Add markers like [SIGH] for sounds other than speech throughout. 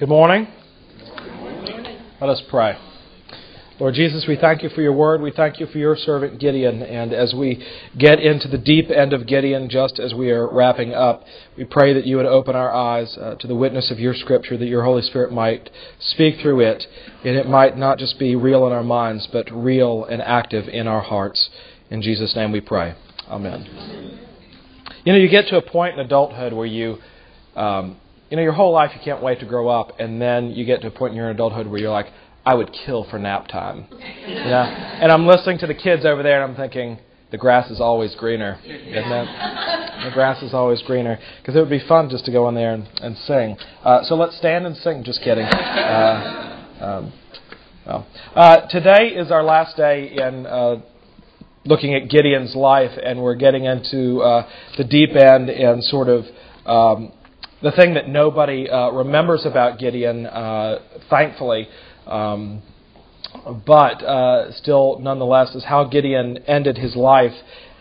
Good morning. Let us pray. Lord Jesus, we thank you for your word. We thank you for your servant Gideon. And as we get into the deep end of Gideon, just as we are wrapping up, we pray that you would open our eyes uh, to the witness of your scripture, that your Holy Spirit might speak through it, and it might not just be real in our minds, but real and active in our hearts. In Jesus' name we pray. Amen. You know, you get to a point in adulthood where you. Um, you know, your whole life you can't wait to grow up, and then you get to a point in your adulthood where you're like, I would kill for nap time. [LAUGHS] You know? And I'm listening to the kids over there, and I'm thinking, the grass is always greener, isn't it? [LAUGHS] The grass is always greener. Because it would be fun just to go in there and, and sing. Uh, so let's stand and sing. Just kidding. [LAUGHS] Uh, um, well. uh, today is our last day in uh, looking at Gideon's life, and we're getting into uh, the deep end and sort of um, the thing that nobody uh, remembers about Gideon, uh, thankfully, um, but uh, still, nonetheless, is how Gideon ended his life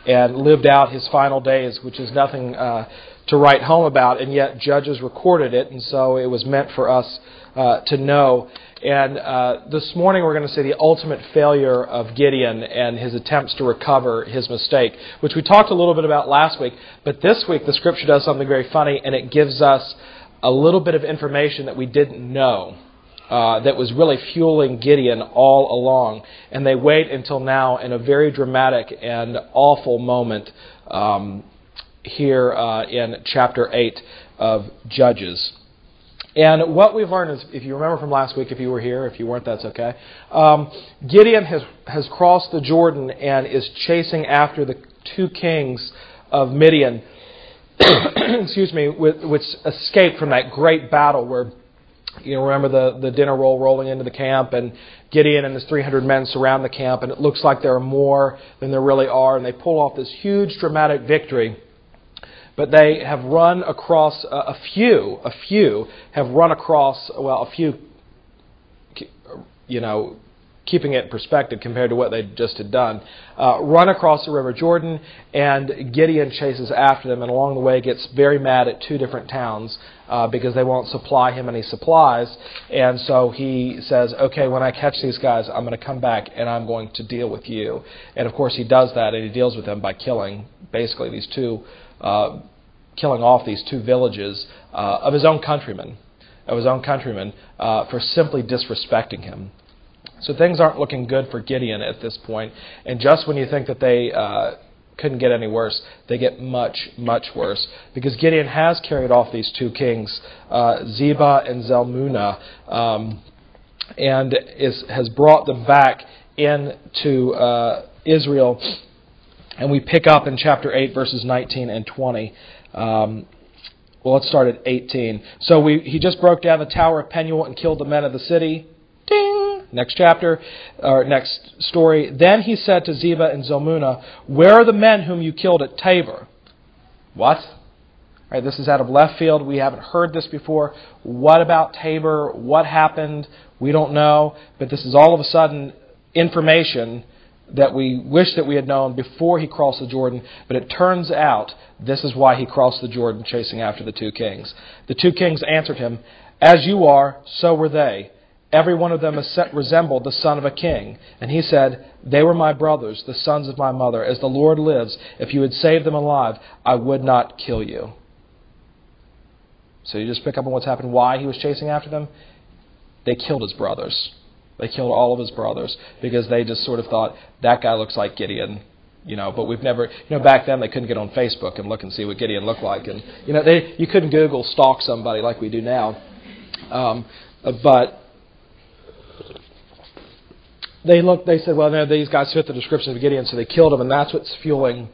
and lived out his final days, which is nothing uh, to write home about, and yet judges recorded it, and so it was meant for us uh, to know. And uh, this morning we're going to see the ultimate failure of Gideon and his attempts to recover his mistake, which we talked a little bit about last week. But this week the scripture does something very funny, and it gives us a little bit of information that we didn't know. Uh, that was really fueling Gideon all along. And they wait until now in a very dramatic and awful moment um, here uh, in chapter 8 of Judges. And what we've learned is, if you remember from last week, if you were here, if you weren't, that's okay. Um, Gideon has, has crossed the Jordan and is chasing after the two kings of Midian, [COUGHS] excuse me, which escaped from that great battle where, you know, remember the, the dinner roll rolling into the camp and Gideon and his 300 men surround the camp and it looks like there are more than there really are and they pull off this huge dramatic victory but they have run across a, a few, a few have run across, well, a few, you know, keeping it in perspective compared to what they just had done, uh, run across the River Jordan, and Gideon chases after them, and along the way gets very mad at two different towns uh, because they won't supply him any supplies. And so he says, Okay, when I catch these guys, I'm going to come back and I'm going to deal with you. And of course, he does that, and he deals with them by killing basically these two uh, killing off these two villages uh, of his own countrymen, of his own countrymen, uh, for simply disrespecting him. So things aren't looking good for Gideon at this point. point, and just when you think that they uh, couldn't get any worse, they get much, much worse because Gideon has carried off these two kings, uh, Zebah and Zalmunna, um, and is, has brought them back into uh, Israel and we pick up in chapter 8, verses 19 and 20. Um, well, let's start at 18. So we, he just broke down the tower of Penuel and killed the men of the city. Ding! Next chapter, or next story. Then he said to Zebah and Zalmunna, Where are the men whom you killed at Tabor? What? All right, this is out of left field. We haven't heard this before. What about Tabor? What happened? We don't know. But this is all of a sudden information that we wish that we had known before he crossed the Jordan, but it turns out this is why he crossed the Jordan chasing after the two kings. The two kings answered him, As you are, so were they. Every one of them resembled the son of a king. And he said, They were my brothers, the sons of my mother. As the Lord lives, if you had saved them alive, I would not kill you. So you just pick up on what's happened, why he was chasing after them? They killed his brothers. They killed all of his brothers because they just sort of thought that guy looks like Gideon, you know. But we've never, you know, back then they couldn't get on Facebook and look and see what Gideon looked like, and you know, they you couldn't Google stalk somebody like we do now. Um, but they looked, they said, well, no, these guys fit the description of Gideon, so they killed him, and that's what's fueling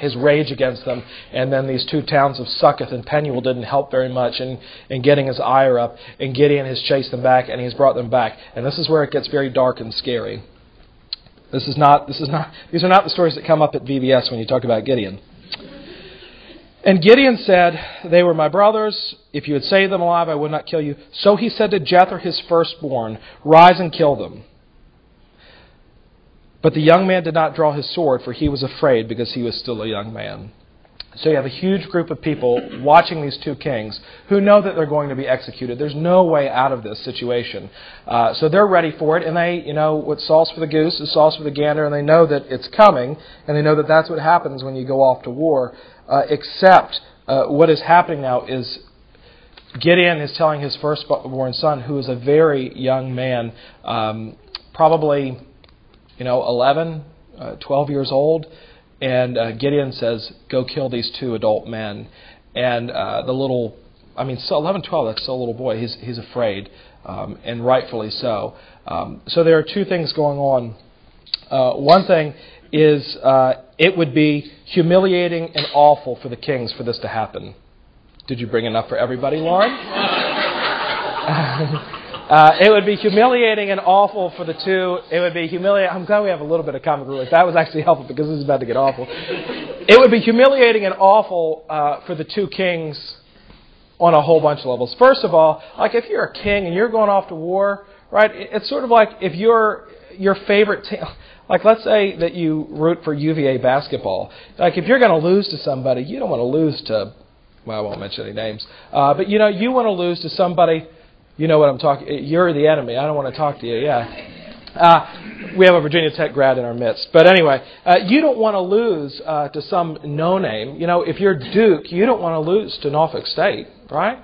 his rage against them. And then these two towns of Succoth and Penuel didn't help very much in, in getting his ire up. And Gideon has chased them back and he's brought them back. And this is where it gets very dark and scary. This is not, this is not, these are not the stories that come up at VBS when you talk about Gideon. And Gideon said, They were my brothers. If you had saved them alive, I would not kill you. So he said to Jether, his firstborn, Rise and kill them. But the young man did not draw his sword, for he was afraid because he was still a young man. So you have a huge group of people watching these two kings who know that they're going to be executed. There's no way out of this situation. Uh, so they're ready for it, and they, you know, what sauce for the goose is sauce for the gander, and they know that it's coming, and they know that that's what happens when you go off to war. Uh, except uh, what is happening now is Gideon is telling his firstborn son, who is a very young man, um, probably, you know, 11, uh, 12 years old and uh, Gideon says, Go kill these two adult men. And uh, the little, I mean, so 11, 12, that's still a little boy. He's, he's afraid, um, and rightfully so. Um, so there are two things going on. Uh, one thing is uh, it would be humiliating and awful for the kings for this to happen. Did you bring enough for everybody, Lauren? [LAUGHS] Uh, it would be humiliating and awful for the two. It would be humiliating. I'm glad we have a little bit of comic relief. That was actually helpful because this is about to get awful. It would be humiliating and awful uh, for the two kings on a whole bunch of levels. First of all, like if you're a king and you're going off to war, right? It's sort of like if you're your favorite team. [LAUGHS] Like let's say that you root for UVA basketball. Like if you're going to lose to somebody, you don't want to lose to. Well, I won't mention any names. Uh, but you know, you want to lose to somebody you know what I'm talking. You're the enemy. I don't want to talk to you. Yeah. Uh, we have a Virginia Tech grad in our midst, but anyway, uh, you don't want to lose uh, to some no name. You know, if you're Duke, you don't want to lose to Norfolk State, right?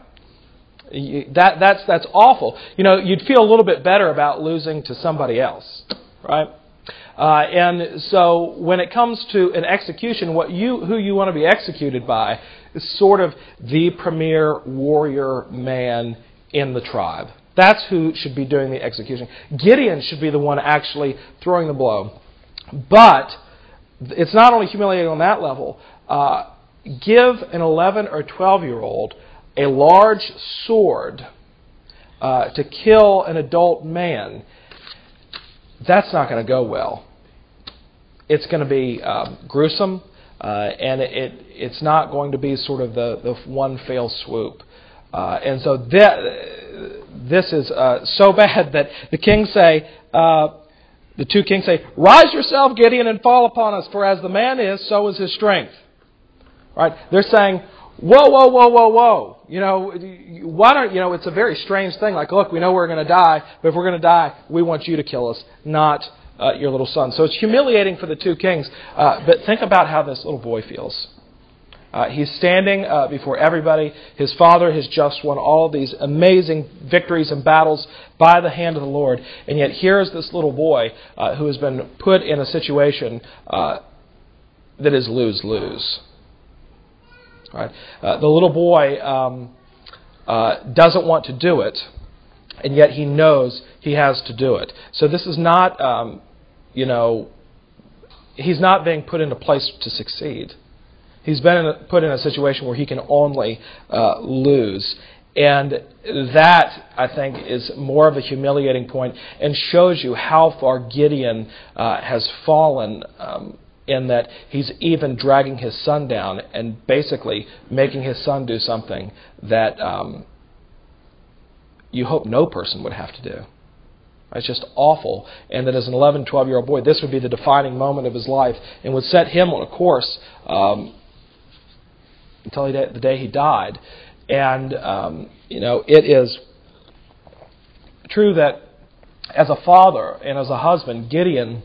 You, that that's that's awful. You know, you'd feel a little bit better about losing to somebody else, right? Uh, and so when it comes to an execution, what you who you want to be executed by is sort of the premier warrior man in the tribe. That's who should be doing the execution. Gideon should be the one actually throwing the blow. But it's not only humiliating on that level. Uh, give an 11 or 12 year old a large sword uh, to kill an adult man. That's not going to go well. It's going to be um, gruesome, uh, and it, it, it's not going to be sort of the, the one fail swoop. Uh, and so this is uh, so [LAUGHS] bad that the kings say, uh, the two kings say, Rise yourself, Gideon, and fall upon us, for as the man is, so is his strength. Right? They're saying, Whoa, whoa, whoa, whoa, whoa. You know, why don't, you know, it's a very strange thing. Like, look, we know we're going to die, but if we're going to die, we want you to kill us, not uh, your little son. So it's humiliating for the two kings. Uh, but think about how this little boy feels. Uh, he's standing uh, before everybody. His father has just won all these amazing victories and battles by the hand of the Lord. And yet, here's this little boy uh, who has been put in a situation uh, that is lose lose. Right? Uh, the little boy um, uh, doesn't want to do it, and yet he knows he has to do it. So, this is not, um, you know, he's not being put in a place to succeed. He's been in a, put in a situation where he can only uh, lose. And that, I think, is more of a humiliating point and shows you how far Gideon uh, has fallen um, in that he's even dragging his son down and basically making his son do something that um, you hope no person would have to do. It's just awful. And that as an 11, 12 year old boy, this would be the defining moment of his life and would set him on a course um, until the day he died. And, um, you know, it is true that as a father and as a husband, Gideon,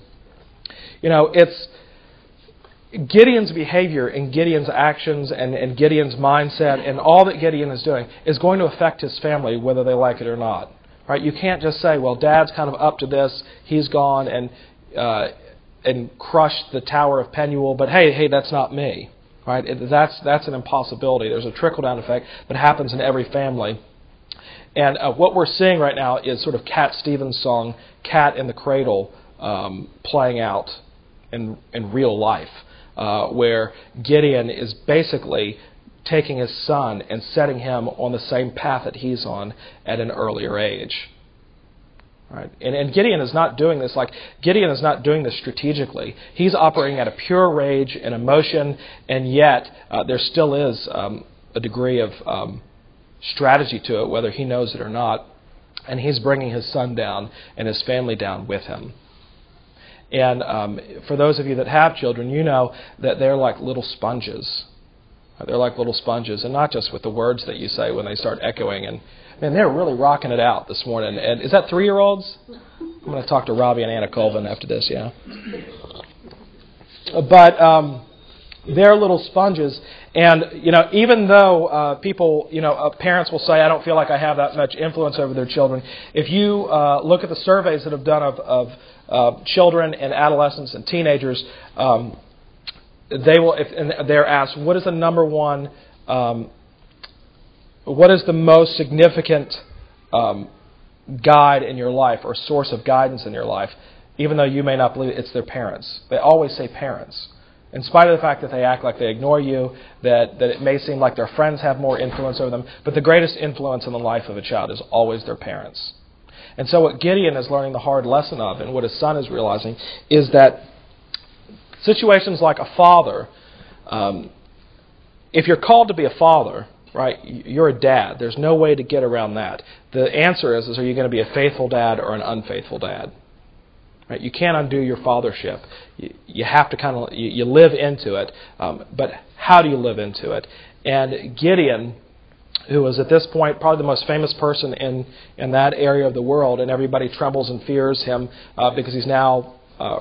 you know, it's Gideon's behavior and Gideon's actions and, and Gideon's mindset and all that Gideon is doing is going to affect his family whether they like it or not. Right? You can't just say, well, dad's kind of up to this, he's gone and uh, and crushed the Tower of Penuel, but hey, hey, that's not me. Right? It, that's, that's an impossibility. There's a trickle down effect that happens in every family. And uh, what we're seeing right now is sort of Cat Stevens' song, Cat in the Cradle, um, playing out in, in real life, uh, where Gideon is basically taking his son and setting him on the same path that he's on at an earlier age. Right? And, and Gideon is not doing this like Gideon is not doing this strategically. He's operating out of pure rage and emotion, and yet uh, there still is um, a degree of um, strategy to it, whether he knows it or not. And he's bringing his son down and his family down with him. And um, for those of you that have children, you know that they're like little sponges. They're like little sponges, and not just with the words that you say when they start echoing. And man, they're really rocking it out this morning. And is that three-year-olds? I'm going to talk to Robbie and Anna Colvin after this. Yeah. But um, they're little sponges, and you know, even though uh, people, you know, uh, parents will say, "I don't feel like I have that much influence over their children," if you uh, look at the surveys that have done of, of uh, children and adolescents and teenagers, um, they will, if, and they're asked, "What is the number one? Um, what is the most significant um, guide in your life or source of guidance in your life?" Even though you may not believe it, it's their parents. They always say parents in spite of the fact that they act like they ignore you, that, that it may seem like their friends have more influence over them, but the greatest influence in the life of a child is always their parents. And so, what Gideon is learning the hard lesson of, and what his son is realizing, is that situations like a father, um, if you're called to be a father, right, you're a dad. There's no way to get around that. The answer is, is are you going to be a faithful dad or an unfaithful dad? Right? You can't undo your fathership. You, you have to kind of you, you live into it. Um, but how do you live into it? And Gideon, who was at this point probably the most famous person in in that area of the world, and everybody trembles and fears him uh, because he's now. Uh,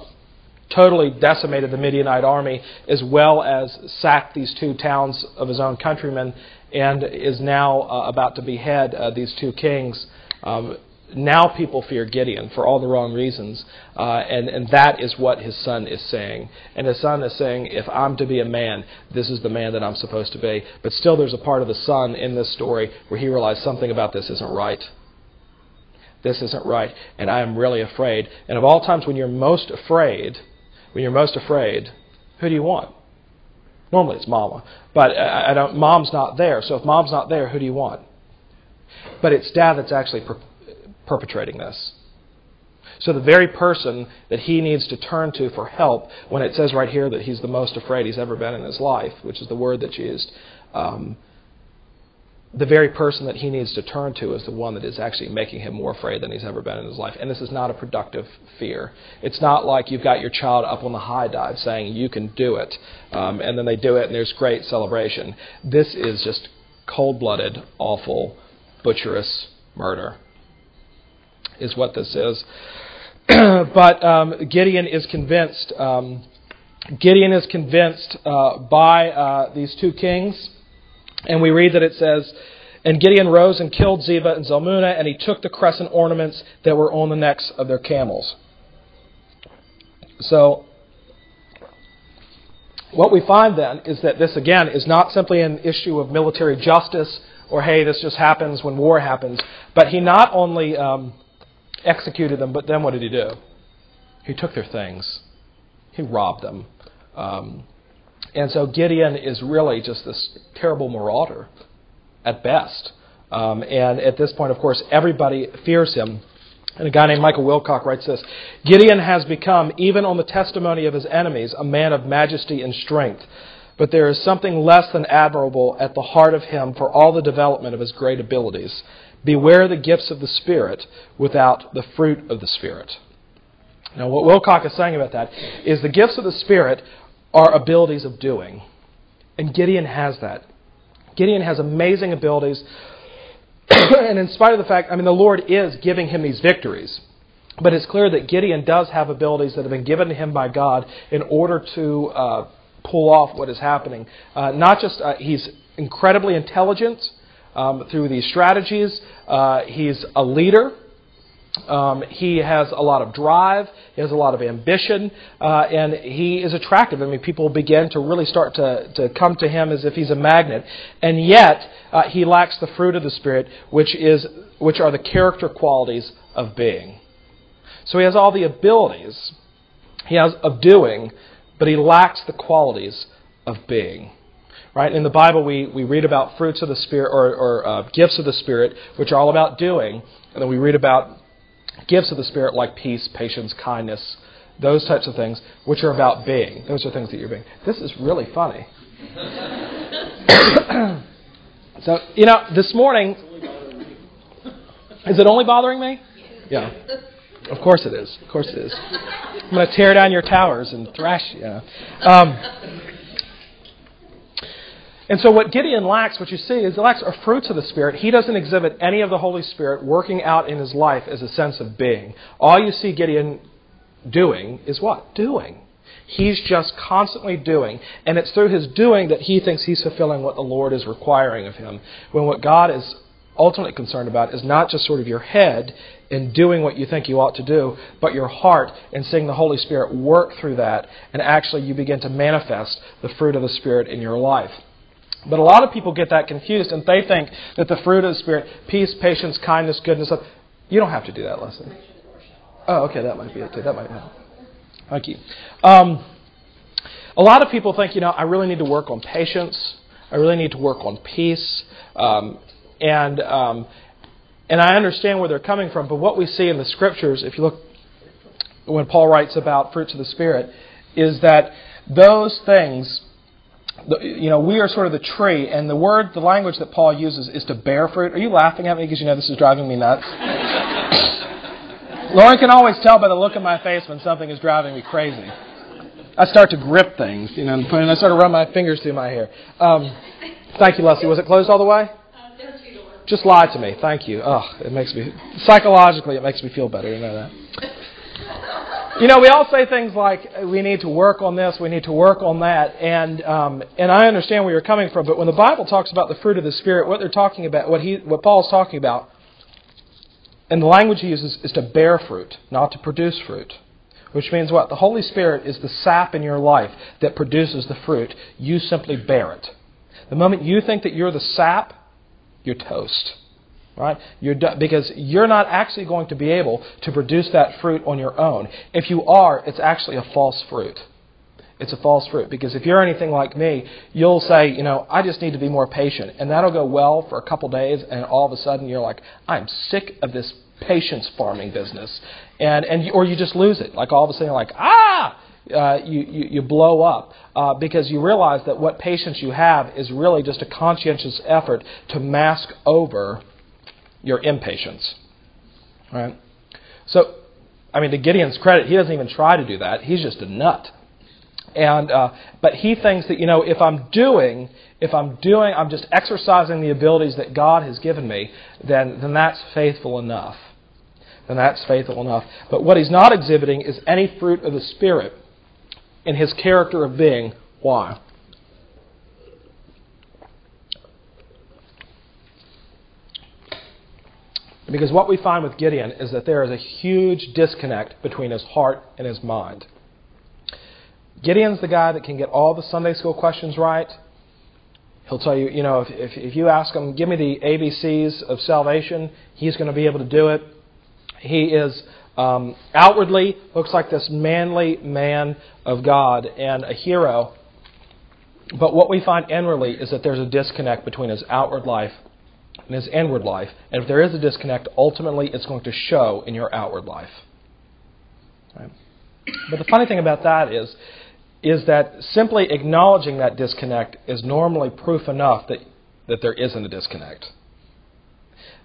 totally decimated the Midianite army, as well as sacked these two towns of his own countrymen, and is now uh, about to behead uh, these two kings. Um, now people fear Gideon for all the wrong reasons, uh, and, and that is what his son is saying. And his son is saying, if I'm to be a man, this is the man that I'm supposed to be. But still, there's a part of the son in this story where he realized something about this isn't right. This isn't right, and I am really afraid. And of all times when you're most afraid, when you're most afraid, who do you want? Normally it's mama, but I, I don't. Mom's not there, so if mom's not there, who do you want? But it's dad that's actually per- perpetrating this. So, the very person that he needs to turn to for help, when it says right here that he's the most afraid he's ever been in his life, which is the word that's used, um, the very person that he needs to turn to is the one that is actually making him more afraid than he's ever been in his life. And this is not a productive fear. It's not like you've got your child up on the high dive saying, You can do it, um, and then they do it and there's great celebration. This is just cold blooded, awful, butcherous murder is what this is. [CLEARS THROAT] but um, Gideon is convinced. Um, Gideon is convinced uh, by uh, these two kings, and we read that it says, "And Gideon rose and killed Zebah and Zalmunna, and he took the crescent ornaments that were on the necks of their camels." So, what we find then is that this again is not simply an issue of military justice or hey, this just happens when war happens, but he not only um, executed them, but then what did he do? He took their things, he robbed them. Um, and so Gideon is really just this terrible marauder at best. Um, and at this point, of course, everybody fears him. And a guy named Michael Wilcock writes this Gideon has become, even on the testimony of his enemies, a man of majesty and strength. But there is something less than admirable at the heart of him for all the development of his great abilities. Beware the gifts of the Spirit without the fruit of the Spirit. Now, what Wilcock is saying about that is the gifts of the Spirit are abilities of doing. And Gideon has that. Gideon has amazing abilities. [CLEARS THROAT] and in spite of the fact, I mean, the Lord is giving him these victories. But it's clear that Gideon does have abilities that have been given to him by God in order to uh, pull off what is happening. Uh, not just, uh, he's incredibly intelligent um, through these strategies. Uh, he's a leader. Um, he has a lot of drive. He has a lot of ambition, uh, and he is attractive. I mean, people begin to really start to, to come to him as if he's a magnet, and yet uh, he lacks the fruit of the spirit, which is which are the character qualities of being. So he has all the abilities he has of doing, but he lacks the qualities of being. Right? In the Bible, we, we read about fruits of the Spirit or, or uh, gifts of the Spirit, which are all about doing. And then we read about gifts of the Spirit like peace, patience, kindness, those types of things, which are about being. Those are things that you're being. This is really funny. [COUGHS] so, you know, this morning. Is it only bothering me? Yeah. Of course it is. Of course it is. I'm going to tear down your towers and thrash you. Um, And so, what Gideon lacks, what you see, is he lacks are fruits of the Spirit. He doesn't exhibit any of the Holy Spirit working out in his life as a sense of being. All you see Gideon doing is what? Doing. He's just constantly doing. And it's through his doing that he thinks he's fulfilling what the Lord is requiring of him. When what God is ultimately concerned about is not just sort of your head in doing what you think you ought to do, but your heart in seeing the Holy Spirit work through that, and actually you begin to manifest the fruit of the Spirit in your life. But a lot of people get that confused, and they think that the fruit of the Spirit, peace, patience, kindness, goodness, you don't have to do that lesson. Oh, okay, that might be it too. That might help. Thank you. Um, a lot of people think, you know, I really need to work on patience. I really need to work on peace. Um, and um, and I understand where they're coming from. But what we see in the scriptures, if you look when Paul writes about fruits of the Spirit, is that those things, you know, we are sort of the tree, and the word, the language that Paul uses is to bear fruit. Are you laughing at me because you know this is driving me nuts? [LAUGHS] Lauren can always tell by the look on my face when something is driving me crazy. I start to grip things, you know, and I start to run my fingers through my hair. Um, thank you, Leslie. Was it closed all the way? Just lie to me. Thank you. Oh, it makes me psychologically it makes me feel better. You know that. You know, we all say things like we need to work on this, we need to work on that, and um, and I understand where you're coming from. But when the Bible talks about the fruit of the Spirit, what they're talking about, what he, what Paul's talking about, and the language he uses is to bear fruit, not to produce fruit. Which means what? The Holy Spirit is the sap in your life that produces the fruit. You simply bear it. The moment you think that you're the sap, you're toast. Right? You're do- because you're not actually going to be able to produce that fruit on your own. If you are, it's actually a false fruit. It's a false fruit because if you're anything like me, you'll say, you know, I just need to be more patient, and that'll go well for a couple days, and all of a sudden you're like, I'm sick of this patience farming business, and and or you just lose it. Like all of a sudden you're like, ah, uh, you, you, you blow up uh, because you realize that what patience you have is really just a conscientious effort to mask over your impatience. Right? So, I mean, to Gideon's credit, he doesn't even try to do that. He's just a nut. And uh, but he thinks that you know if I'm doing if I'm doing I'm just exercising the abilities that God has given me, then then that's faithful enough. Then that's faithful enough. But what he's not exhibiting is any fruit of the Spirit in his character of being. Why? Because what we find with Gideon is that there is a huge disconnect between his heart and his mind. Gideon's the guy that can get all the Sunday school questions right. He'll tell you, you know, if, if, if you ask him, give me the ABCs of salvation, he's going to be able to do it. He is um, outwardly looks like this manly man of God and a hero. But what we find inwardly is that there's a disconnect between his outward life and his inward life. And if there is a disconnect, ultimately it's going to show in your outward life. Right? But the funny thing about that is, is that simply acknowledging that disconnect is normally proof enough that, that there isn't a disconnect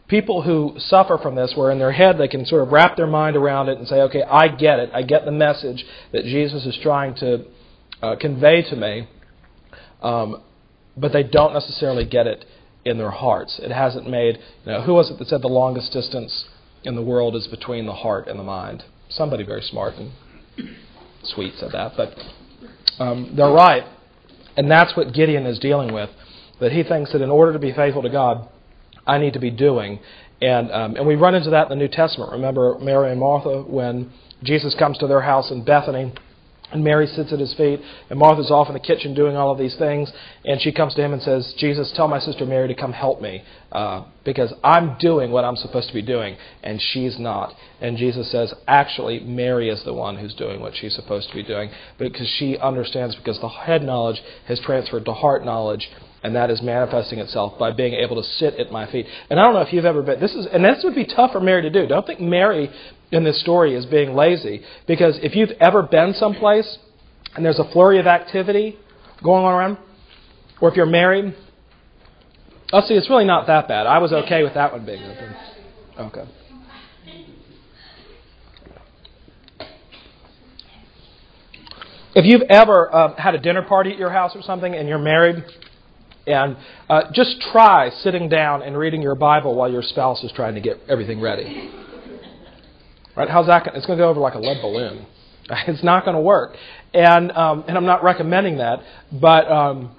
people who suffer from this, where in their head they can sort of wrap their mind around it and say, okay, I get it. I get the message that Jesus is trying to uh, convey to me, um, but they don't necessarily get it in their hearts. It hasn't made, you know, who was it that said the longest distance in the world is between the heart and the mind? Somebody very smart and sweet said that, but um, they're right. And that's what Gideon is dealing with. That he thinks that in order to be faithful to God, I need to be doing. And, um, and we run into that in the New Testament. Remember Mary and Martha when Jesus comes to their house in Bethany and Mary sits at his feet, and Martha's off in the kitchen doing all of these things. And she comes to him and says, Jesus, tell my sister Mary to come help me uh, because I'm doing what I'm supposed to be doing, and she's not. And Jesus says, actually, Mary is the one who's doing what she's supposed to be doing because she understands, because the head knowledge has transferred to heart knowledge, and that is manifesting itself by being able to sit at my feet. And I don't know if you've ever been. This is, and this would be tough for Mary to do. Don't think Mary in this story is being lazy, because if you've ever been someplace and there's a flurry of activity going on around, or if you're married, oh, see, it's really not that bad. I was okay with that one being open. Okay. If you've ever uh, had a dinner party at your house or something and you're married And uh, just try sitting down and reading your Bible while your spouse is trying to get everything ready. Right? How's that? Gonna, it's going to go over like a lead balloon. [LAUGHS] It's not going to work. And um, and I'm not recommending that, but um,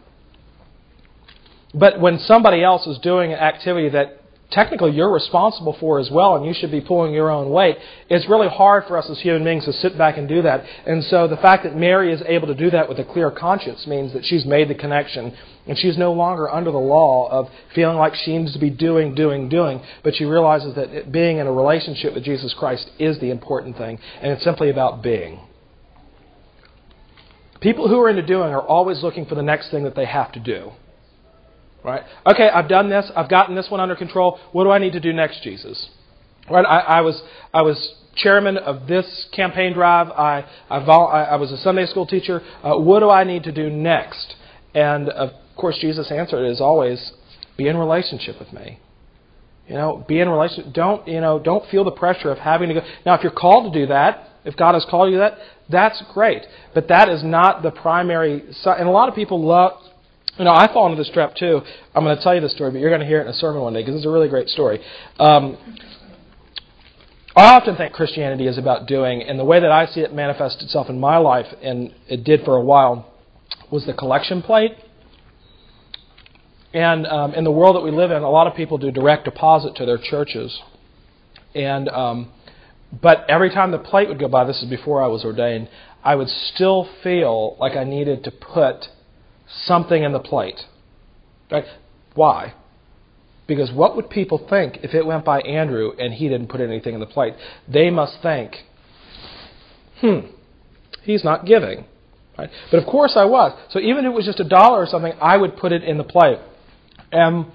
but when somebody else is doing an activity that technically you're responsible for as well, and you should be pulling your own weight. It's really hard for us as human beings to sit back and do that. And so the fact that Mary is able to do that with a clear conscience means that she's made the connection, and she's no longer under the law of feeling like she needs to be doing, doing, doing, but she realizes that being in a relationship with Jesus Christ is the important thing, and it's simply about being. People who are into doing are always looking for the next thing that they have to do. Right? Okay, I've done this. I've gotten this one under control. What do I need to do next, Jesus? Right? I, I was I was chairman of this campaign drive. I I, vol- I, I was a Sunday school teacher. Uh, what do I need to do next? And of course, Jesus' answered is always, be in relationship with me. You know, be in relationship. Don't you know? Don't feel the pressure of having to go. Now, if you're called to do that, if God has called you that, that's great. But that is not the primary. And a lot of people love you know, I fall into this trap too. I'm going to tell you the story, but you're going to hear it in a sermon one day because it's a really great story. Um, I often think Christianity is about doing, and the way that I see it manifest itself in my life, and it did for a while, was the collection plate. And um, in the world that we live in, a lot of people do direct deposit to their churches. And um, but every time the plate would go by, this is before I was ordained, I would still feel like I needed to put something in the plate. Right? Why? Because what would people think if it went by Andrew and he didn't put anything in the plate? They must think, hmm, he's not giving. Right? But of course I was. So even if it was just a dollar or something, I would put it in the plate. And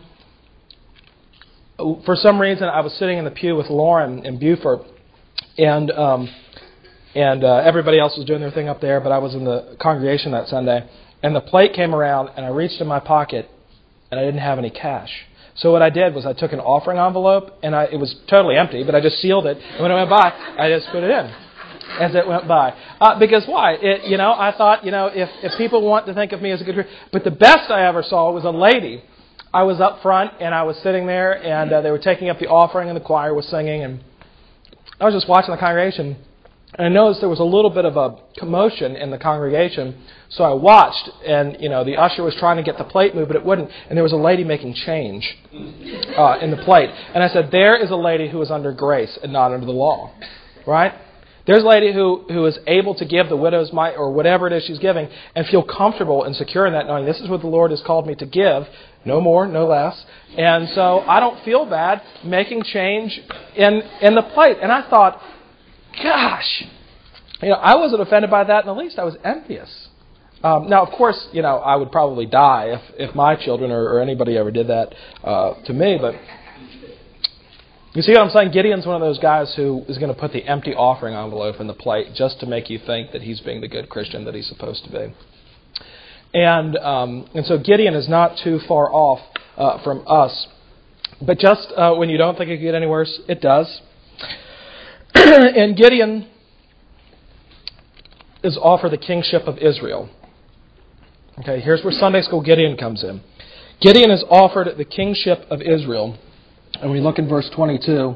for some reason, I was sitting in the pew with Lauren in Buford, and um, and uh, everybody else was doing their thing up there, but I was in the congregation that Sunday. And the plate came around, and I reached in my pocket, and I didn't have any cash. So what I did was I took an offering envelope, and I, it was totally empty, but I just sealed it. And when it went by, I just put it in as it went by. Uh, because why? It, you know, I thought, you know, if, if people want to think of me as a good but the best I ever saw was a lady. I was up front, and I was sitting there, and uh, they were taking up the offering, and the choir was singing, and I was just watching the congregation. And I noticed there was a little bit of a commotion in the congregation, so I watched, and you know the usher was trying to get the plate moved, but it wouldn't. And there was a lady making change uh, in the plate, and I said, "There is a lady who is under grace and not under the law, right? There's a lady who who is able to give the widow's mite or whatever it is she's giving, and feel comfortable and secure in that, knowing this is what the Lord has called me to give, no more, no less. And so I don't feel bad making change in in the plate. And I thought." Gosh, you know, I wasn't offended by that in the least. I was envious. Um, now, of course, you know, I would probably die if, if my children or, or anybody ever did that uh, to me. But you see what I'm saying? Gideon's one of those guys who is going to put the empty offering envelope in the plate just to make you think that he's being the good Christian that he's supposed to be. And um, and so Gideon is not too far off uh, from us. But just uh, when you don't think it could get any worse, it does. [CLEARS THROAT] and Gideon is offered the kingship of Israel. Okay, here's where Sunday school Gideon comes in. Gideon is offered the kingship of Israel. And we look in verse 22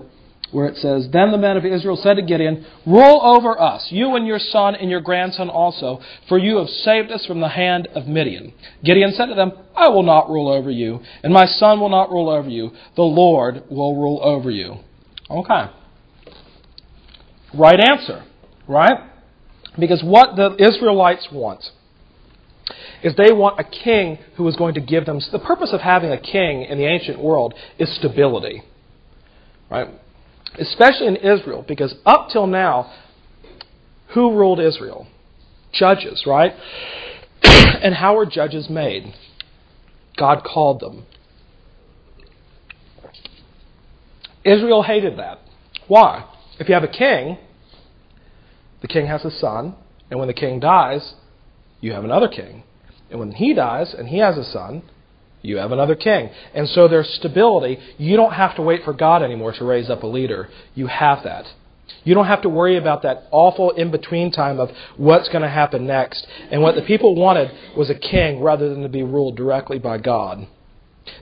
where it says, Then the men of Israel said to Gideon, Rule over us, you and your son and your grandson also, for you have saved us from the hand of Midian. Gideon said to them, I will not rule over you, and my son will not rule over you. The Lord will rule over you. Okay. Right answer, right? Because what the Israelites want is they want a king who is going to give them. The purpose of having a king in the ancient world is stability, right? Especially in Israel, because up till now, who ruled Israel? Judges, right? [CLEARS THROAT] and how were judges made? God called them. Israel hated that. Why? If you have a king, the king has a son, and when the king dies, you have another king. And when he dies and he has a son, you have another king. And so there's stability. You don't have to wait for God anymore to raise up a leader. You have that You don't have to worry about that awful in between time of what's going to happen next. And what the people wanted was a king rather than to be ruled directly by God.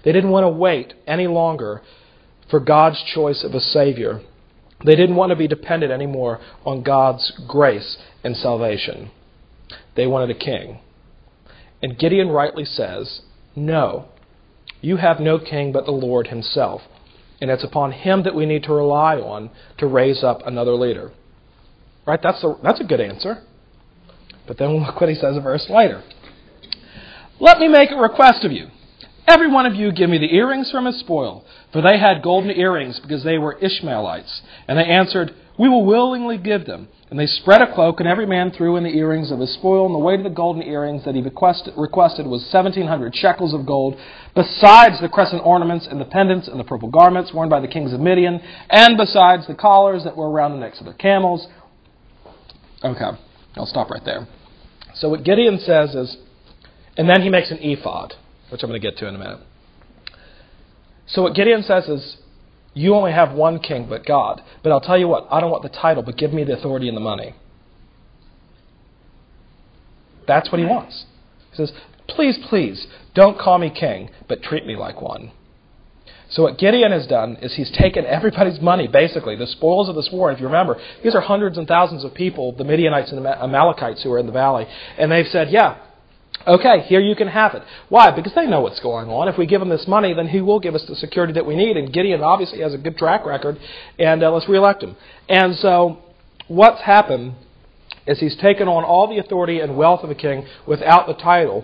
They didn't want to wait any longer for God's choice of a Savior. They didn't want to be dependent anymore on God's grace and salvation. They wanted a king. And Gideon rightly says, No, you have no king but the Lord Himself. And it's upon him that we need to rely on to raise up another leader. Right? That's a, that's a good answer. But then look what he says a verse later. Let me make a request of you. Every one of you give me the earrings from his spoil, for they had golden earrings because they were Ishmaelites. And they answered, We will willingly give them. And they spread a cloak, and every man threw in the earrings of his spoil, and the weight of the golden earrings that he requested, was 1,700 shekels of gold, besides the crescent ornaments and the pendants and the purple garments worn by the kings of Midian, and besides the collars that were around the necks of their camels. Okay, I'll stop right there. So what Gideon says is, and then he makes an ephod, which I'm going to get to in a minute. So what Gideon says is, you only have one king but God. But I'll tell you what, I don't want the title, but give me the authority and the money. That's what he wants. He says, Please, please, don't call me king, but treat me like one. So what Gideon has done is he's taken everybody's money, basically, the spoils of this war. If you remember, these are hundreds and thousands of people, the Midianites and the Amalekites who are in the valley. And they've said, yeah, Okay, here you can have it. Why? Because they know what's going on. If we give them this money, then he will give us the security that we need. And Gideon obviously has a good track record, and uh, let's reelect him. And so, what's happened is he's taken on all the authority and wealth of a king without the title.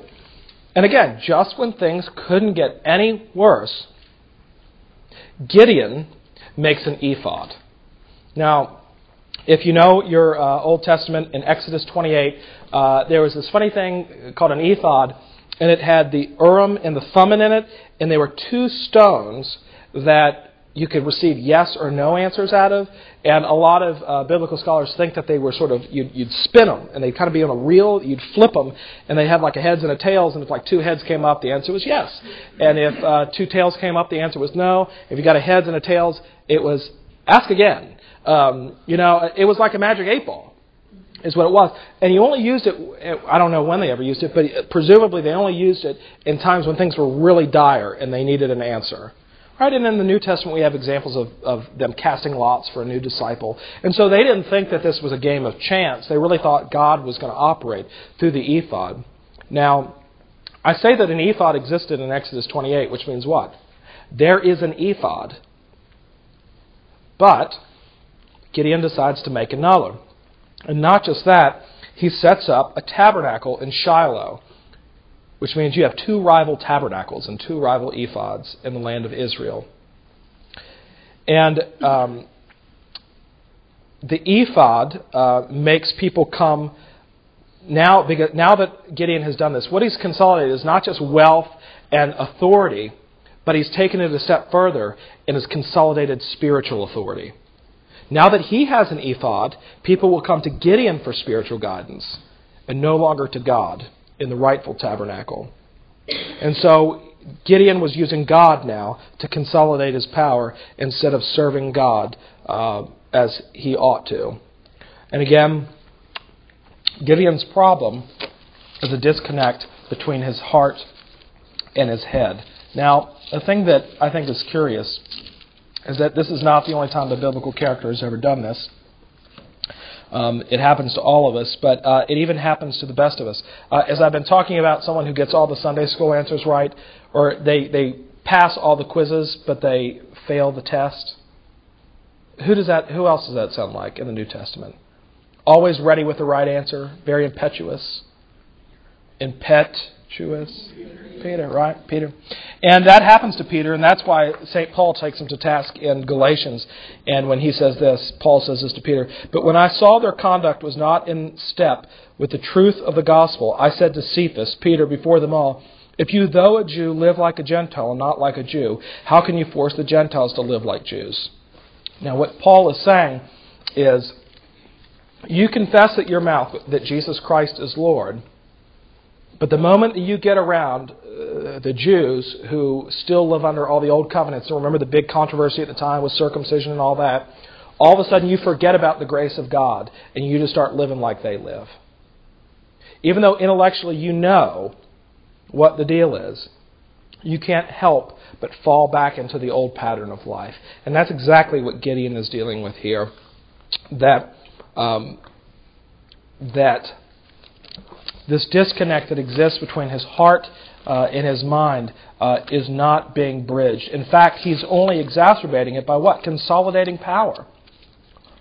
And again, just when things couldn't get any worse, Gideon makes an ephod. Now, if you know your uh, Old Testament in Exodus 28, uh, there was this funny thing called an ephod, and it had the Urim and the Thummim in it, and they were two stones that you could receive yes or no answers out of. And a lot of uh, biblical scholars think that they were sort of, you'd, you'd spin them, and they'd kind of be on a reel, you'd flip them, and they had like a heads and a tails, and if like two heads came up, the answer was yes. And if uh, two tails came up, the answer was no. If you got a heads and a tails, it was ask again. Um, you know, it was like a magic eight ball, is what it was. And he only used it, I don't know when they ever used it, but presumably they only used it in times when things were really dire and they needed an answer. Right, and in the New Testament we have examples of, of them casting lots for a new disciple. And so they didn't think that this was a game of chance. They really thought God was going to operate through the ephod. Now, I say that an ephod existed in Exodus 28, which means what? There is an ephod. But Gideon decides to make another. And not just that, he sets up a tabernacle in Shiloh, which means you have two rival tabernacles and two rival ephods in the land of Israel. And um, the ephod uh, makes people come now, because now that Gideon has done this, what he's consolidated is not just wealth and authority, but he's taken it a step further and has consolidated spiritual authority. Now that he has an ephod, people will come to Gideon for spiritual guidance and no longer to God in the rightful tabernacle. And so Gideon was using God now to consolidate his power instead of serving God uh, as he ought to. And again, Gideon's problem is a disconnect between his heart and his head. Now, the thing that I think is curious is that this is not the only time the biblical character has ever done this. Um, it happens to all of us, but uh, it even happens to the best of us. Uh, as I've been talking about someone who gets all the Sunday school answers right, or they, they pass all the quizzes, but they fail the test. Who does that? Who else does that sound like in the New Testament? Always ready with the right answer, very impetuous, impetuous, Peter, right? Peter. And that happens to Peter, and that's why St. Paul takes him to task in Galatians. And when he says this, Paul says this to Peter But when I saw their conduct was not in step with the truth of the gospel, I said to Cephas, Peter, before them all, If you, though a Jew, live like a Gentile and not like a Jew, how can you force the Gentiles to live like Jews? Now, what Paul is saying is, you confess at your mouth that Jesus Christ is Lord but the moment that you get around uh, the Jews who still live under all the old covenants, and remember the big controversy at the time with circumcision and all that, all of a sudden you forget about the grace of God and you just start living like they live. Even though intellectually you know what the deal is, you can't help but fall back into the old pattern of life. And that's exactly what Gideon is dealing with here. That, um, that this disconnect that exists between his heart uh, and his mind uh, is not being bridged. In fact, he's only exacerbating it by what? Consolidating power.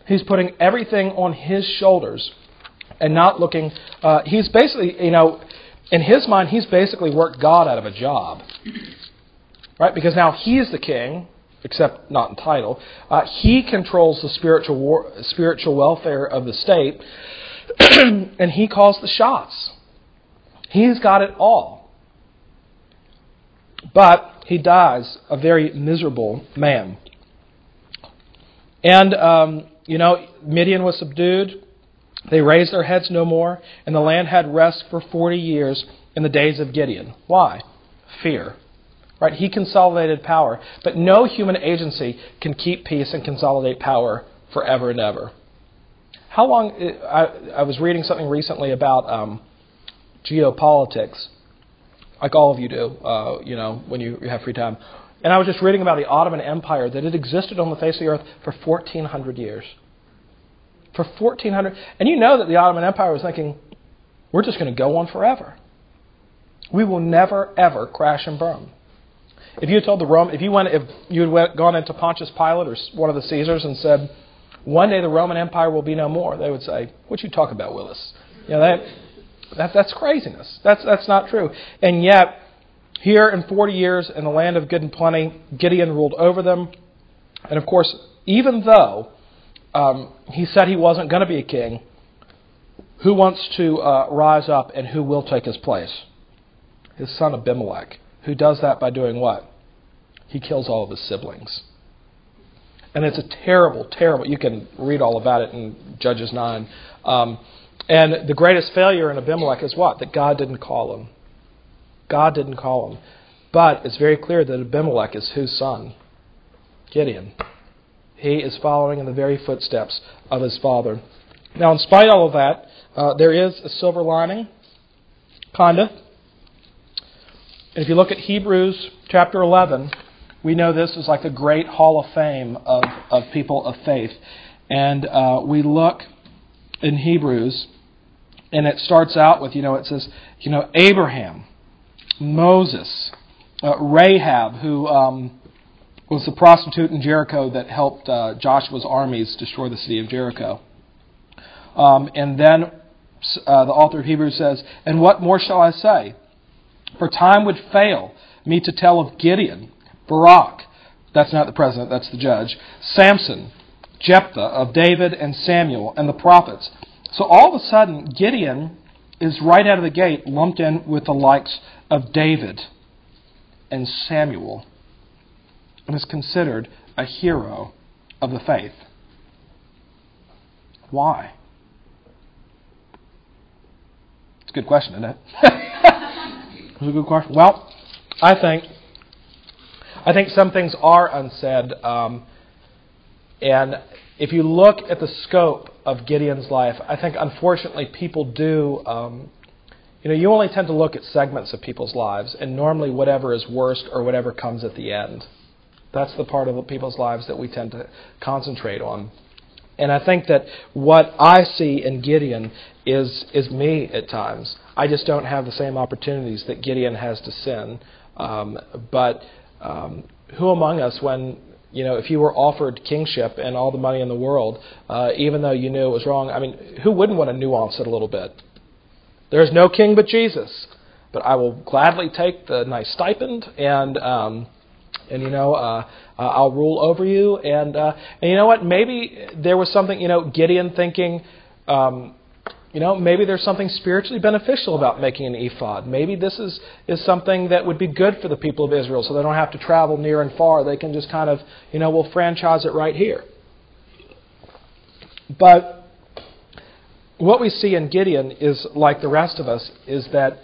He's putting everything on his shoulders and not looking. Uh, he's basically, you know, in his mind, he's basically worked God out of a job. Right? Because now he's the king, except not in title. Uh, he controls the spiritual, war, spiritual welfare of the state, [CLEARS THROAT] and he calls the shots. He's got it all. But he dies a very miserable man. And, um, you know, Midian was subdued. They raised their heads no more, and the land had rest for 40 years in the days of Gideon. Why? Fear. Right? He consolidated power, but no human agency can keep peace and consolidate power forever and ever. How long? I, I was reading something recently about um, geopolitics, like all of you do, uh, you know, when you have free time. And I was just reading about the Ottoman Empire that it existed on the face of the earth for 1,400 years. For 1,400. And you know that the Ottoman Empire was thinking, we're just going to go on forever. We will never, ever crash and burn. If you had told the Rome, if you went, if you had gone into Pontius Pilate or one of the Caesars and said, one day the Roman Empire will be no more, they would say, what you talk about, Willis? You know, that, that, that's craziness. That's, that's not true. And yet, here in 40 years in the land of good and plenty, Gideon ruled over them. And of course, even though um, he said he wasn't going to be a king, who wants to uh, rise up and who will take his place? His son Abimelech, who does that by doing what? He kills all of his siblings. And it's a terrible, terrible. You can read all about it in Judges 9. Um, and the greatest failure in Abimelech is what? That God didn't call him. God didn't call him. But it's very clear that Abimelech is whose son? Gideon. He is following in the very footsteps of his father. Now, in spite of all of that, uh, there is a silver lining, kinda. And if you look at Hebrews chapter 11, we know this is like a great hall of fame of, of people of faith. And uh, we look in Hebrews and it starts out with, you know, it says, you know, Abraham, Moses, uh, Rahab, who um, was the prostitute in Jericho that helped uh, Joshua's armies destroy the city of Jericho. Um, and then uh, the author of Hebrews says, And what more shall I say? For time would fail me to tell of Gideon, Barak, that's not the president, that's the judge, Samson, Jephthah, of David and Samuel, and the prophets so all of a sudden, Gideon is right out of the gate lumped in with the likes of David and Samuel and is considered a hero of the faith. Why? It's a good question, isn't it? [LAUGHS] it's a good question. Well, I think I think some things are unsaid, um, and if you look at the scope of Gideon's life, I think unfortunately people do. Um, you know, you only tend to look at segments of people's lives, and normally whatever is worst or whatever comes at the end. That's the part of people's lives that we tend to concentrate on. And I think that what I see in Gideon is is me at times. I just don't have the same opportunities that Gideon has to sin. Um, but um, who among us, when you know, if you were offered kingship and all the money in the world, uh, even though you knew it was wrong, I mean, who wouldn't want to nuance it a little bit? There's no king but Jesus, but I will gladly take the nice stipend and um, and you know uh, uh, I'll rule over you and uh, and you know what? Maybe there was something you know Gideon thinking. Um, you know, maybe there's something spiritually beneficial about making an ephod. Maybe this is, is something that would be good for the people of Israel so they don't have to travel near and far. They can just kind of, you know, we'll franchise it right here. But what we see in Gideon is like the rest of us, is that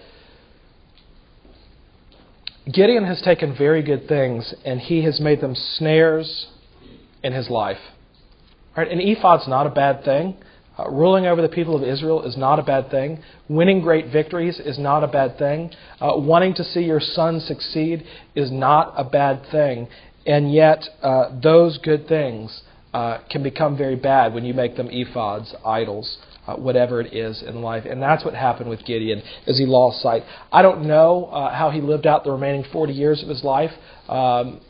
Gideon has taken very good things and he has made them snares in his life. Right? An ephod's not a bad thing. Uh, ruling over the people of Israel is not a bad thing. Winning great victories is not a bad thing. Uh, wanting to see your son succeed is not a bad thing. And yet, uh, those good things uh, can become very bad when you make them ephods, idols, uh, whatever it is in life. And that's what happened with Gideon as he lost sight. I don't know uh, how he lived out the remaining 40 years of his life. Um,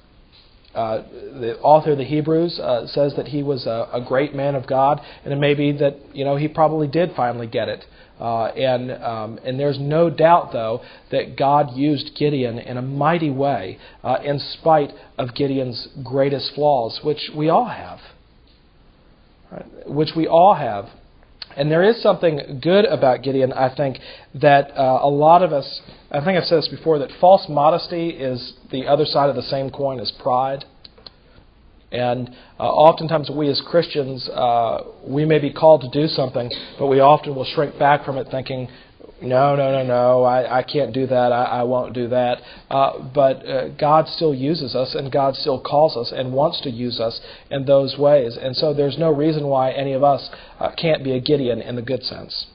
uh, the author of the Hebrews uh, says that he was a, a, great man of God, and it may be that you know he probably did finally get it. Uh, and um, and there's no doubt though that God used Gideon in a mighty way, uh, in spite of Gideon's greatest flaws, which we all have, right? which we all have. And there is something good about Gideon, I think, that uh, a lot of us, I think I've said this before, that false modesty is the other side of the same coin as pride. And uh, oftentimes, we as Christians, uh, we may be called to do something, but we often will shrink back from it thinking, no, no, no, no, I, I can't do that, I, I won't do that. Uh, but uh, God still uses us, and God still calls us and wants to use us in those ways. And so there's no reason why any of us uh, can't be a Gideon in the good sense.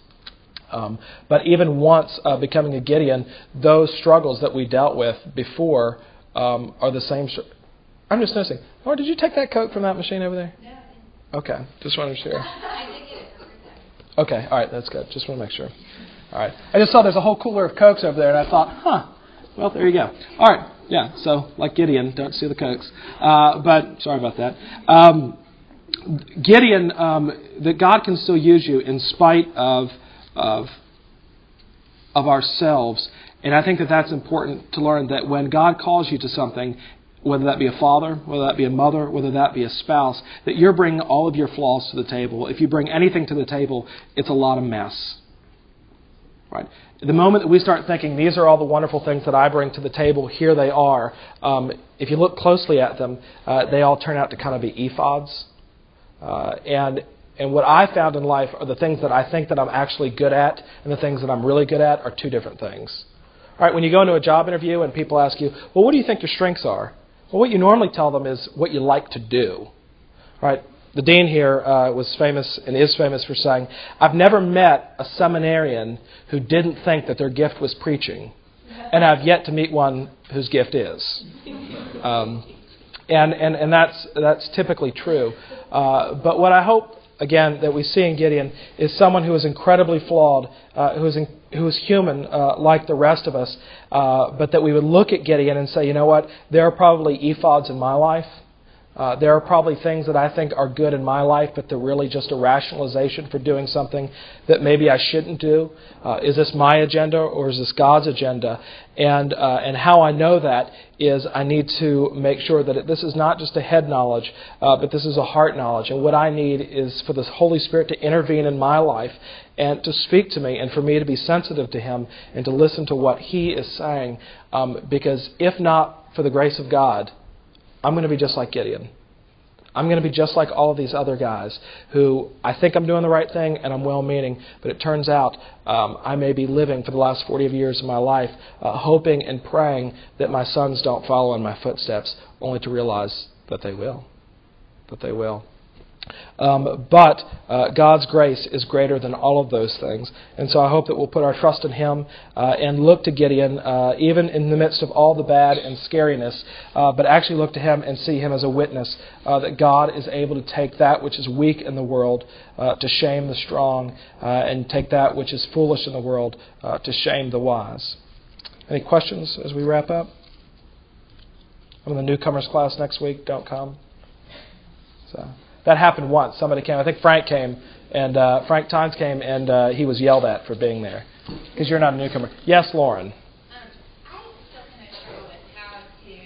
Um, but even once uh, becoming a Gideon, those struggles that we dealt with before um, are the same. Str- I'm just noticing. Oh, did you take that coat from that machine over there? No. Okay, just wanted to share. [LAUGHS] I did get it. Okay, all right, that's good. Just want to make sure. All right. I just saw there's a whole cooler of Cokes over there, and I thought, huh, well, there you go. All right. Yeah, so like Gideon, don't see the Cokes. Uh, but sorry about that. Um, Gideon, um, that God can still use you in spite of, of, of ourselves. And I think that that's important to learn that when God calls you to something, whether that be a father, whether that be a mother, whether that be a spouse, that you're bringing all of your flaws to the table. If you bring anything to the table, it's a lot of mess. Right? The moment that we start thinking, these are all the wonderful things that I bring to the table, here they are, um, if you look closely at them, uh, they all turn out to kind of be ephods. Uh, and, and what I found in life are the things that I think that I'm actually good at and the things that I'm really good at are two different things. All right, when you go into a job interview and people ask you, well, what do you think your strengths are? Well, what you normally tell them is what you like to do. All right, the dean here uh, was famous and is famous for saying, I've never met a seminarian who didn't think that their gift was preaching, and I've yet to meet one whose gift is. Um, and, and, and that's, that's typically true. Uh, but what I hope, again, that we see in Gideon is someone who is incredibly flawed, uh, who, is in, who is human uh, like the rest of us, uh, but that we would look at Gideon and say, you know what, there are probably ephods in my life. Uh, there are probably things that I think are good in my life, but they're really just a rationalization for doing something that maybe I shouldn't do. Uh, is this my agenda or is this God's agenda? And uh, and how I know that is I need to make sure that it, this is not just a head knowledge, uh, but this is a heart knowledge. And what I need is for the Holy Spirit to intervene in my life and to speak to me, and for me to be sensitive to Him and to listen to what He is saying. Um, because if not for the grace of God, I'm going to be just like Gideon. I'm going to be just like all of these other guys who I think I'm doing the right thing and I'm well meaning, but it turns out um, I may be living for the last 40 of years of my life uh, hoping and praying that my sons don't follow in my footsteps, only to realize that they will. That they will. Um, but uh, God's grace is greater than all of those things. And so I hope that we'll put our trust in Him uh, and look to Gideon, uh, even in the midst of all the bad and scariness, uh, but actually look to Him and see Him as a witness uh, that God is able to take that which is weak in the world uh, to shame the strong, and take that which is foolish in the world to shame the wise. Any questions as we wrap up? I'm in the newcomers class next week. Don't come. So. That happened once. Somebody came. I think Frank came, and uh, Frank Tynes came, and uh, he was yelled at for being there because you're not a newcomer. Yes, Lauren. I just don't know how to go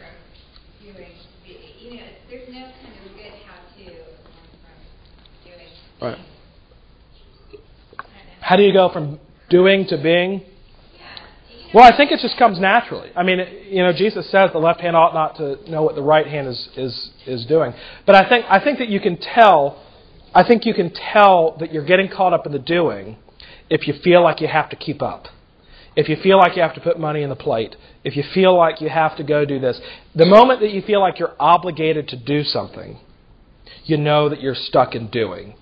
from doing to being. There's no kind of good how to from doing. Right. How do you go from doing to being? Well, I think it just comes naturally. I mean, you know, Jesus says the left hand ought not to know what the right hand is is is doing. But I think I think that you can tell. I think you can tell that you're getting caught up in the doing if you feel like you have to keep up. if you feel like you have to put money in the plate, if you feel like you have to go do this, the moment that you feel like you're obligated to do something, you know that you're stuck in doing.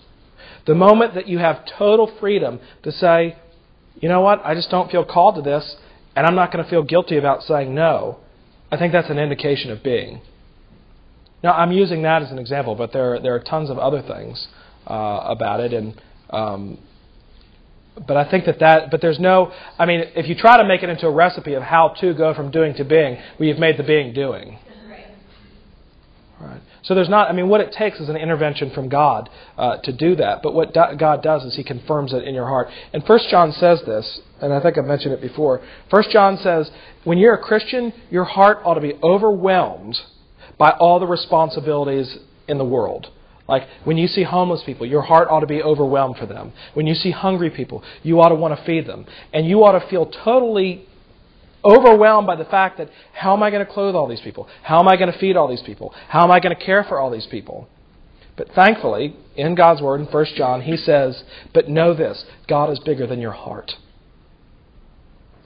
The moment that you have total freedom to say, you know what, I just don't feel called to this, and I'm not going to feel guilty about saying no, I think that's an indication of being. Now, I'm using that as an example, but there, are, there are tons of other things uh, about it, and um, but I think that that, but there's no, I mean, if you try to make it into a recipe of how to go from doing to being, well, you've made the being doing. Right. So there's not, I mean, what it takes is an intervention from God uh, to do that. But what do, God does is He confirms it in your heart. And First John says this, and I think I've mentioned it before. First John says, when you're a Christian, your heart ought to be overwhelmed by all the responsibilities in the world. Like when you see homeless people, your heart ought to be overwhelmed for them. When you see hungry people, you ought to want to feed them. And you ought to feel totally overwhelmed by the fact that how am I going to clothe all these people? How am I going to feed all these people? How am I going to care for all these people? But thankfully, in God's Word, in 1 John, he says, But know this God is bigger than your heart.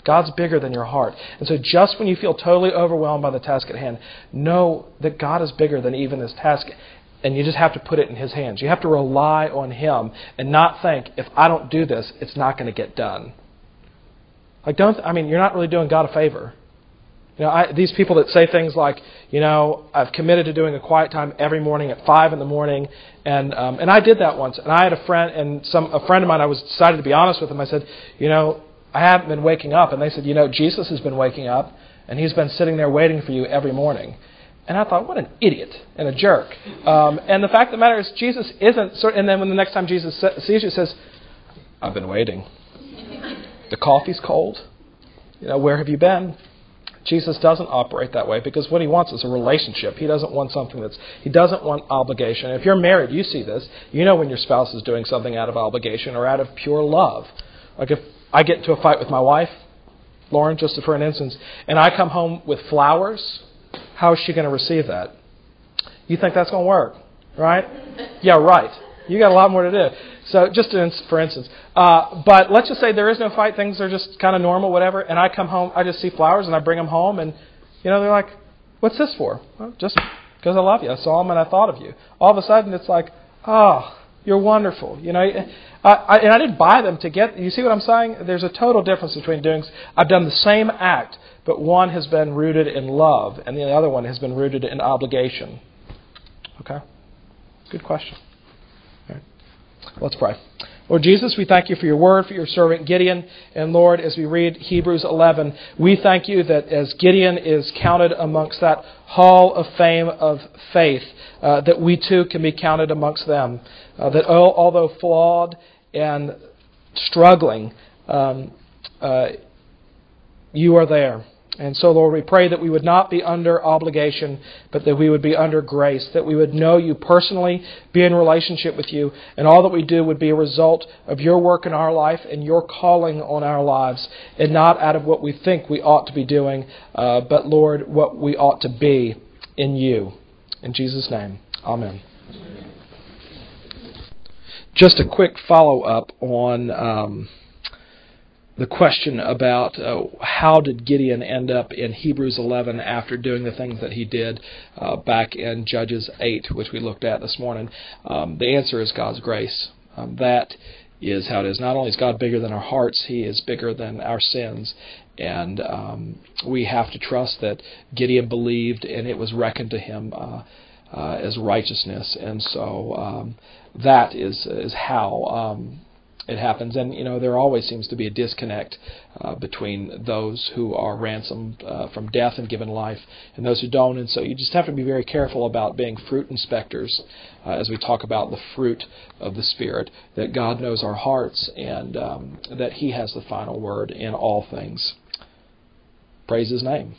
God's bigger than your heart. And so just when you feel totally overwhelmed by the task at hand, know that God is bigger than even this task and you just have to put it in His hands. You have to rely on Him and not think, if I don't do this, it's not going to get done. Like, don't, I mean, you're not really doing God a favor. You know, I, these people that say things like, you know, I've committed to doing a quiet time every morning at five in the morning, and um, and I did that once. And I had a friend, and some a friend of mine. I was decided to be honest with him. I said, you know, I haven't been waking up, and they said, you know, Jesus has been waking up, and he's been sitting there waiting for you every morning. And I thought, what an idiot and a jerk. Um, and the fact of the matter is, Jesus isn't. And then when the next time Jesus sees you, says, I've been waiting. The coffee's cold. You know, where have you been? Jesus doesn't operate that way because what he wants is a relationship. He doesn't want something that's, he doesn't want obligation. If you're married, you see this. You know when your spouse is doing something out of obligation or out of pure love. Like if I get into a fight with my wife, Lauren, just for an instance, and I come home with flowers how is she going to receive that? You think that's going to work, right? Yeah, right. You got a lot more to do. So, just for instance, uh, but let's just say there is no fight; things are just kind of normal, whatever. And I come home, I just see flowers, and I bring them home, and you know they're like, "What's this for?" Well, just because I love you. I saw them and I thought of you. All of a sudden, it's like, "Oh, you're wonderful." You know, I, I, and I didn't buy them to get. You see what I'm saying? There's a total difference between doing. I've done the same act but one has been rooted in love, and the other one has been rooted in obligation. Okay? Good question. Let's pray. Lord Jesus, we thank you for your word, for your servant Gideon. And Lord, as we read Hebrews 11, we thank you that as Gideon is counted amongst that hall of fame of faith, uh, that we too can be counted amongst them. Uh, that although flawed and struggling, um, uh, you are there. And so, Lord, we pray that we would not be under obligation, but that we would be under grace, that we would know you personally, be in relationship with you, and all that we do would be a result of your work in our life and your calling on our lives, and not out of what we think we ought to be doing, uh, but, Lord, what we ought to be in you. In Jesus' name, amen. Just a quick follow up on. Um, the question about uh, how did Gideon end up in Hebrews 11 after doing the things that he did uh, back in Judges 8, which we looked at this morning. Um, the answer is God's grace. Um, that is how it is. Not only is God bigger than our hearts, He is bigger than our sins. And um, we have to trust that Gideon believed and it was reckoned to him uh, uh, as righteousness. And so um, that is, is how um, it happens. And, you know, there always seems to be a disconnect uh, between those who are ransomed uh, from death and given life and those who don't. And so you just have to be very careful about being fruit inspectors uh, as we talk about the fruit of the Spirit, that God knows our hearts and um, that He has the final word in all things. Praise His name.